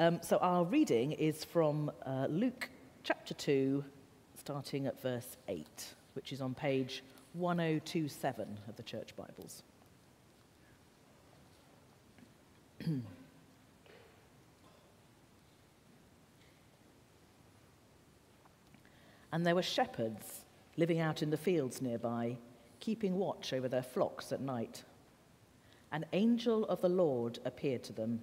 Um, so our reading is from uh, Luke chapter 2, starting at verse 8, which is on page 1027 of the Church Bibles. and there were shepherds living out in the fields nearby, keeping watch over their flocks at night. An angel of the Lord appeared to them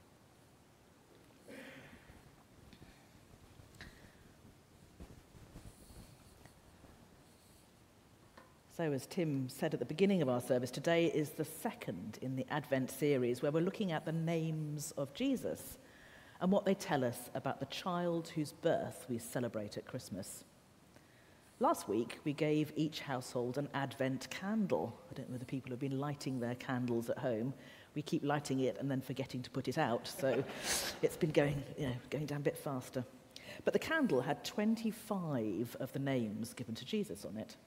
So, as Tim said at the beginning of our service, today is the second in the Advent series where we're looking at the names of Jesus and what they tell us about the child whose birth we celebrate at Christmas. Last week, we gave each household an Advent candle. I don't know whether people have been lighting their candles at home. We keep lighting it and then forgetting to put it out, so it's been going, you know, going down a bit faster. But the candle had 25 of the names given to Jesus on it.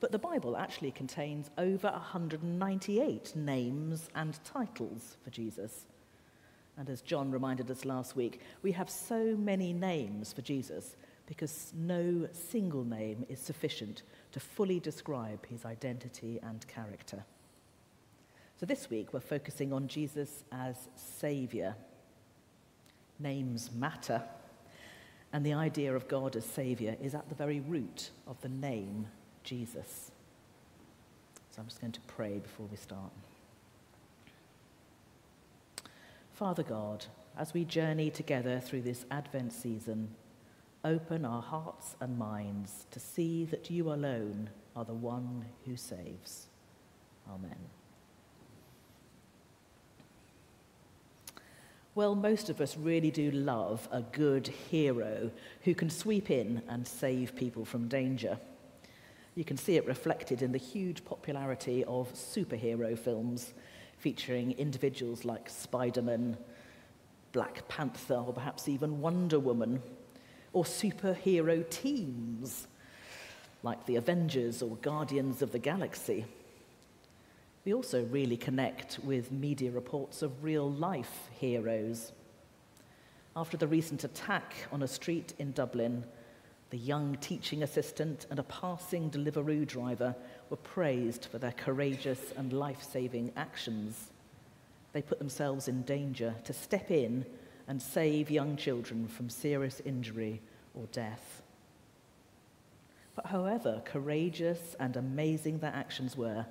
But the Bible actually contains over 198 names and titles for Jesus. And as John reminded us last week, we have so many names for Jesus because no single name is sufficient to fully describe his identity and character. So this week we're focusing on Jesus as Saviour. Names matter, and the idea of God as Saviour is at the very root of the name Jesus. So I'm just going to pray before we start. Father God, as we journey together through this Advent season, open our hearts and minds to see that you alone are the one who saves. Amen. Well, most of us really do love a good hero who can sweep in and save people from danger. You can see it reflected in the huge popularity of superhero films featuring individuals like Spider Man, Black Panther, or perhaps even Wonder Woman, or superhero teams like the Avengers or Guardians of the Galaxy. We also really connect with media reports of real life heroes. After the recent attack on a street in Dublin, the young teaching assistant and a passing Deliveroo driver were praised for their courageous and life saving actions. They put themselves in danger to step in and save young children from serious injury or death. But however courageous and amazing their actions were,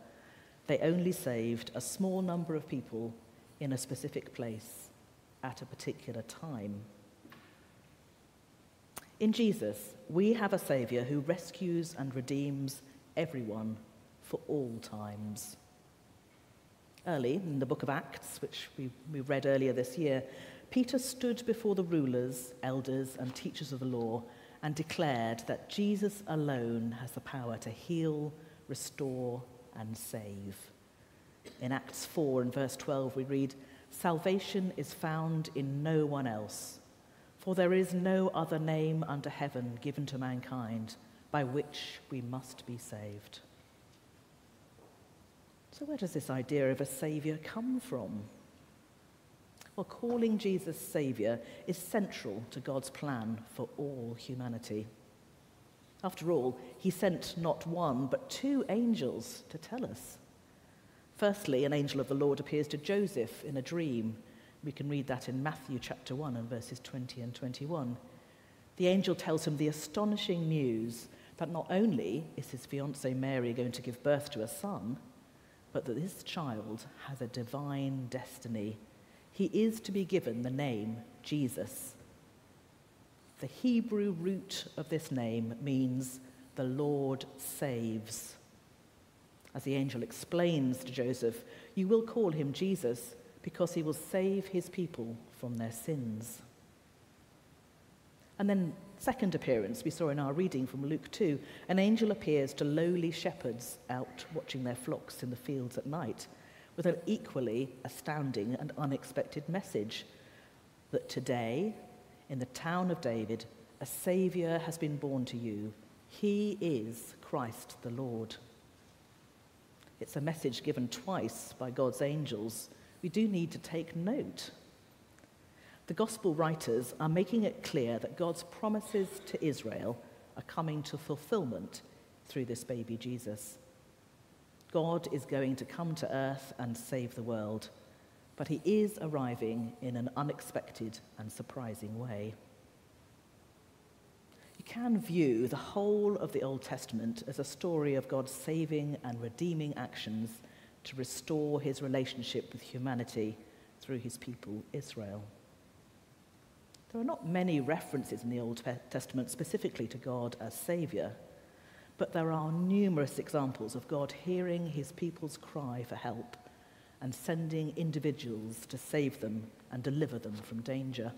they only saved a small number of people in a specific place at a particular time. In Jesus, we have a Saviour who rescues and redeems everyone for all times. Early in the book of Acts, which we, we read earlier this year, Peter stood before the rulers, elders, and teachers of the law and declared that Jesus alone has the power to heal, restore, and save. In Acts 4 and verse 12, we read, Salvation is found in no one else for there is no other name under heaven given to mankind by which we must be saved. So, where does this idea of a Saviour come from? Well, calling Jesus Saviour is central to God's plan for all humanity. After all, he sent not one, but two angels to tell us. Firstly, an angel of the Lord appears to Joseph in a dream we can read that in Matthew chapter 1 and verses 20 and 21. The angel tells him the astonishing news that not only is his fiancee Mary going to give birth to a son, but that this child has a divine destiny. He is to be given the name Jesus. The Hebrew root of this name means the Lord saves. As the angel explains to Joseph, you will call him Jesus because he will save his people from their sins. And then, second appearance, we saw in our reading from Luke 2, an angel appears to lowly shepherds out watching their flocks in the fields at night with an equally astounding and unexpected message that today, in the town of David, a Saviour has been born to you. He is Christ the Lord. It's a message given twice by God's angels. We do need to take note. The gospel writers are making it clear that God's promises to Israel are coming to fulfillment through this baby Jesus. God is going to come to earth and save the world, but he is arriving in an unexpected and surprising way. You can view the whole of the Old Testament as a story of God's saving and redeeming actions to restore his relationship with humanity through his people, Israel. There are not many references in the Old Testament specifically to God as Saviour, but there are numerous examples of God hearing his people's cry for help and sending individuals to save them and deliver them from danger.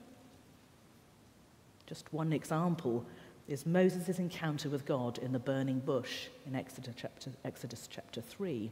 Just one example is Moses' encounter with God in the burning bush in Exodus chapter, Exodus chapter 3.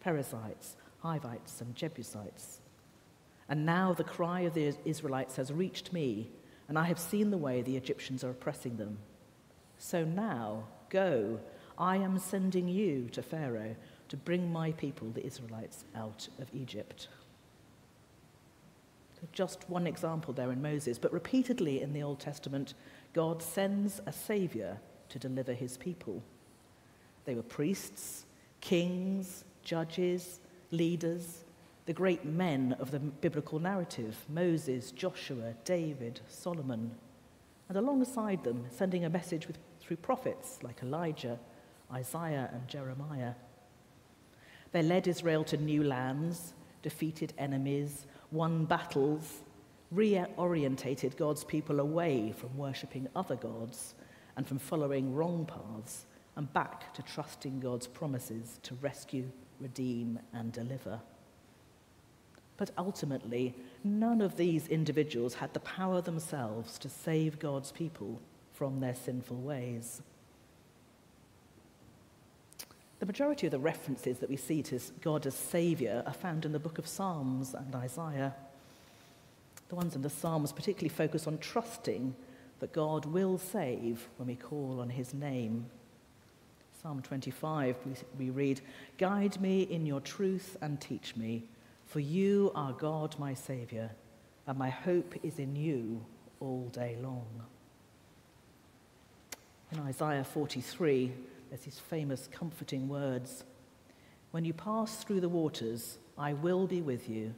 Perizzites, Hivites, and Jebusites. And now the cry of the Israelites has reached me, and I have seen the way the Egyptians are oppressing them. So now, go, I am sending you to Pharaoh to bring my people, the Israelites, out of Egypt. Just one example there in Moses, but repeatedly in the Old Testament, God sends a savior to deliver his people. They were priests, kings, judges, leaders, the great men of the biblical narrative Moses, Joshua, David, Solomon. And alongside them, sending a message with, through prophets like Elijah, Isaiah, and Jeremiah. They led Israel to new lands, defeated enemies, won battles, reorientated God's people away from worshipping other gods and from following wrong paths and back to trusting God's promises to rescue, redeem, and deliver. But ultimately, none of these individuals had the power themselves to save God's people from their sinful ways. The majority of the references that we see to God as Saviour are found in the book of Psalms and Isaiah. The ones in the Psalms particularly focus on trusting that God will save when we call on his name. Psalm 25, we read, Guide me in your truth and teach me, for you are God my Saviour, and my hope is in you all day long. In Isaiah 43, there's his famous comforting words When you pass through the waters, I will be with you,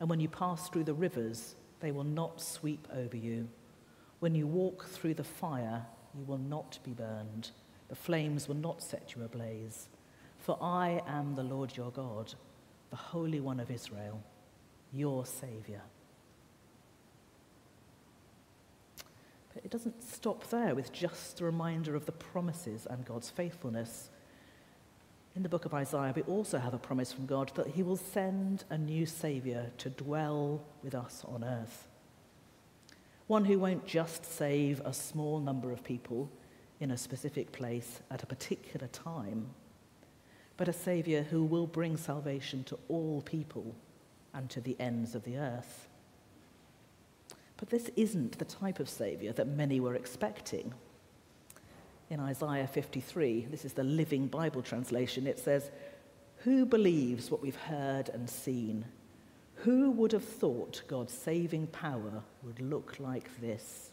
and when you pass through the rivers, they will not sweep over you. When you walk through the fire, you will not be burned. The flames will not set you ablaze. For I am the Lord your God, the Holy One of Israel, your Saviour. But it doesn't stop there with just a reminder of the promises and God's faithfulness. In the book of Isaiah, we also have a promise from God that he will send a new Saviour to dwell with us on earth. One who won't just save a small number of people in a specific place at a particular time, but a Saviour who will bring salvation to all people and to the ends of the earth. But this isn't the type of Saviour that many were expecting in Isaiah 53, this is the Living Bible translation, it says, Who believes what we've heard and seen? Who would have thought God's saving power would look like this?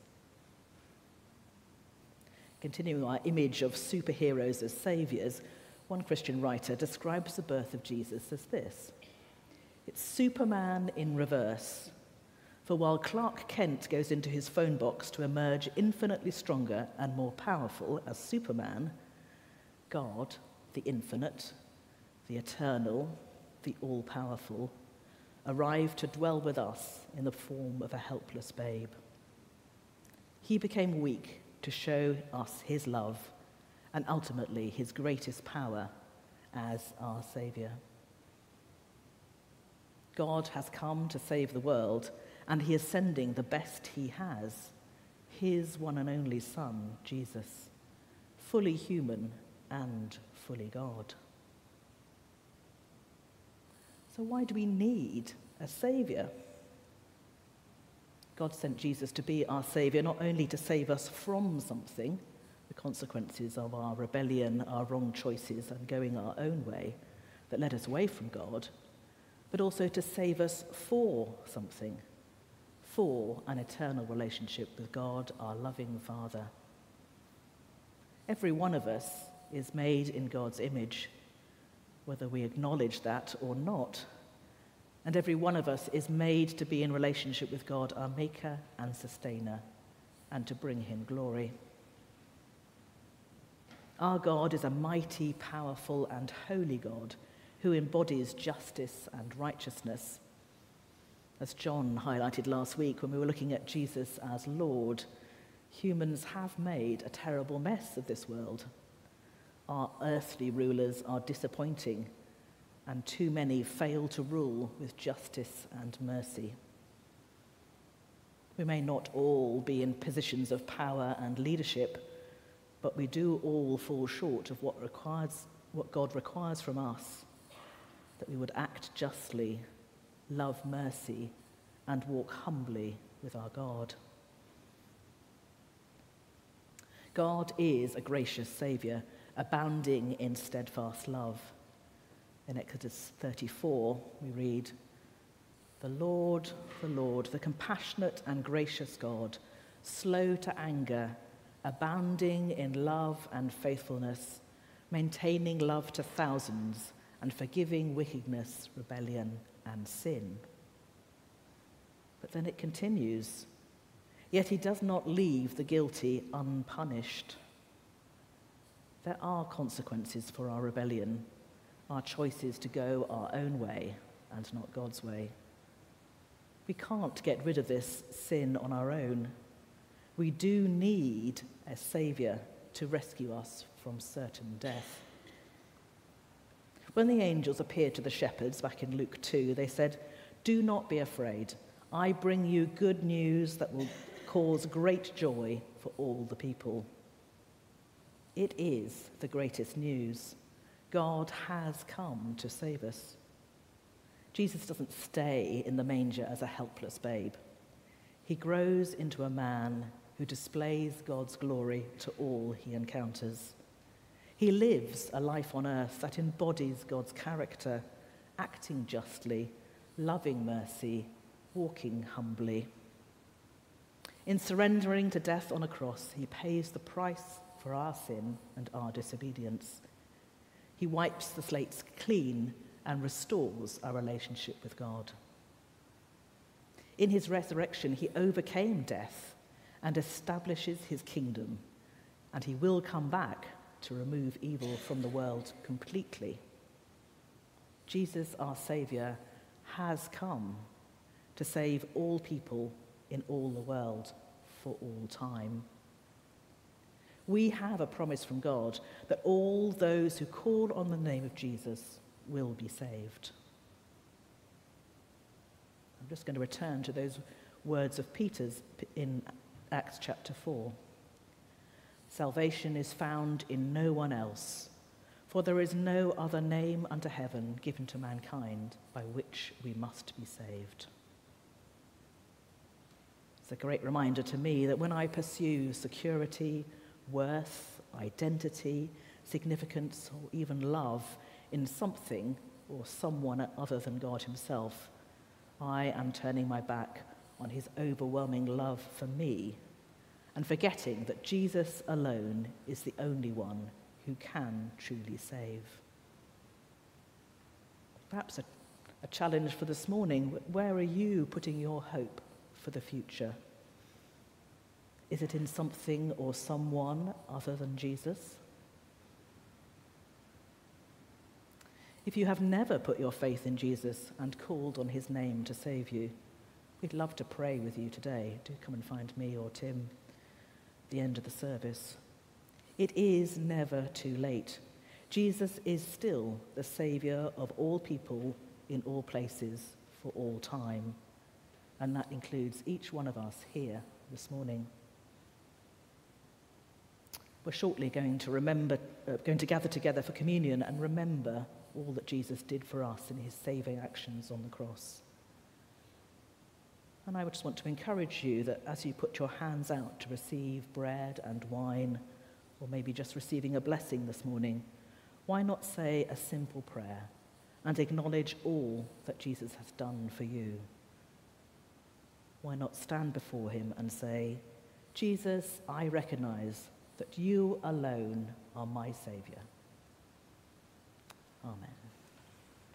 Continuing our image of superheroes as saviors, one Christian writer describes the birth of Jesus as this It's Superman in reverse. For while Clark Kent goes into his phone box to emerge infinitely stronger and more powerful as Superman, God, the infinite, the eternal, the all powerful, arrived to dwell with us in the form of a helpless babe. He became weak to show us his love and ultimately his greatest power as our Saviour. God has come to save the world, and he is sending the best he has his one and only Son, Jesus, fully human and fully God. So, why do we need a Saviour? God sent Jesus to be our Saviour, not only to save us from something, the consequences of our rebellion, our wrong choices, and going our own way that led us away from God, but also to save us for something, for an eternal relationship with God, our loving Father. Every one of us is made in God's image whether we acknowledge that or not. And every one of us is made to be in relationship with God, our Maker and Sustainer, and to bring Him glory. Our God is a mighty, powerful, and holy God who embodies justice and righteousness. As John highlighted last week when we were looking at Jesus as Lord, humans have made a terrible mess of this world our earthly rulers are disappointing, and too many fail to rule with justice and mercy. We may not all be in positions of power and leadership, but we do all fall short of what, requires, what God requires from us that we would act justly, love mercy, and walk humbly with our God. God is a gracious Saviour abounding in steadfast love. In Exodus 34, we read, The Lord, the Lord, the compassionate and gracious God, slow to anger, abounding in love and faithfulness, maintaining love to thousands, and forgiving wickedness, rebellion, and sin. But then it continues. Yet he does not leave the guilty unpunished. There are consequences for our rebellion, our choices to go our own way and not God's way. We can't get rid of this sin on our own. We do need a Saviour to rescue us from certain death. When the angels appeared to the shepherds back in Luke 2, they said, Do not be afraid. I bring you good news that will cause great joy for all the people. It is the greatest news. God has come to save us. Jesus doesn't stay in the manger as a helpless babe. He grows into a man who displays God's glory to all he encounters. He lives a life on earth that embodies God's character, acting justly, loving mercy, walking humbly. In surrendering to death on a cross, he pays the price for our sin and our disobedience. He wipes the slates clean and restores our relationship with God. In his resurrection, he overcame death and establishes his kingdom, and he will come back to remove evil from the world completely. Jesus, our Saviour, has come to save all people in all the world for all time we have a promise from God that all those who call on the name of Jesus will be saved. I'm just going to return to those words of Peter's in Acts chapter 4. Salvation is found in no one else, for there is no other name under heaven given to mankind by which we must be saved. It's a great reminder to me that when I pursue security, worth, identity, significance, or even love in something or someone other than God Himself, I am turning my back on His overwhelming love for me and forgetting that Jesus alone is the only one who can truly save. Perhaps a, a challenge for this morning where are you putting your hope for the future? Is it in something or someone other than Jesus? If you have never put your faith in Jesus and called on his name to save you, we'd love to pray with you today. Do come and find me or Tim at the end of the service. It is never too late. Jesus is still the Saviour of all people in all places for all time. And that includes each one of us here this morning. We're shortly going to remember, uh, going to gather together for communion and remember all that Jesus did for us in his saving actions on the cross. And I would just want to encourage you that as you put your hands out to receive bread and wine, or maybe just receiving a blessing this morning, why not say a simple prayer and acknowledge all that Jesus has done for you? Why not stand before him and say, Jesus, I recognize that you alone are my Saviour. Amen.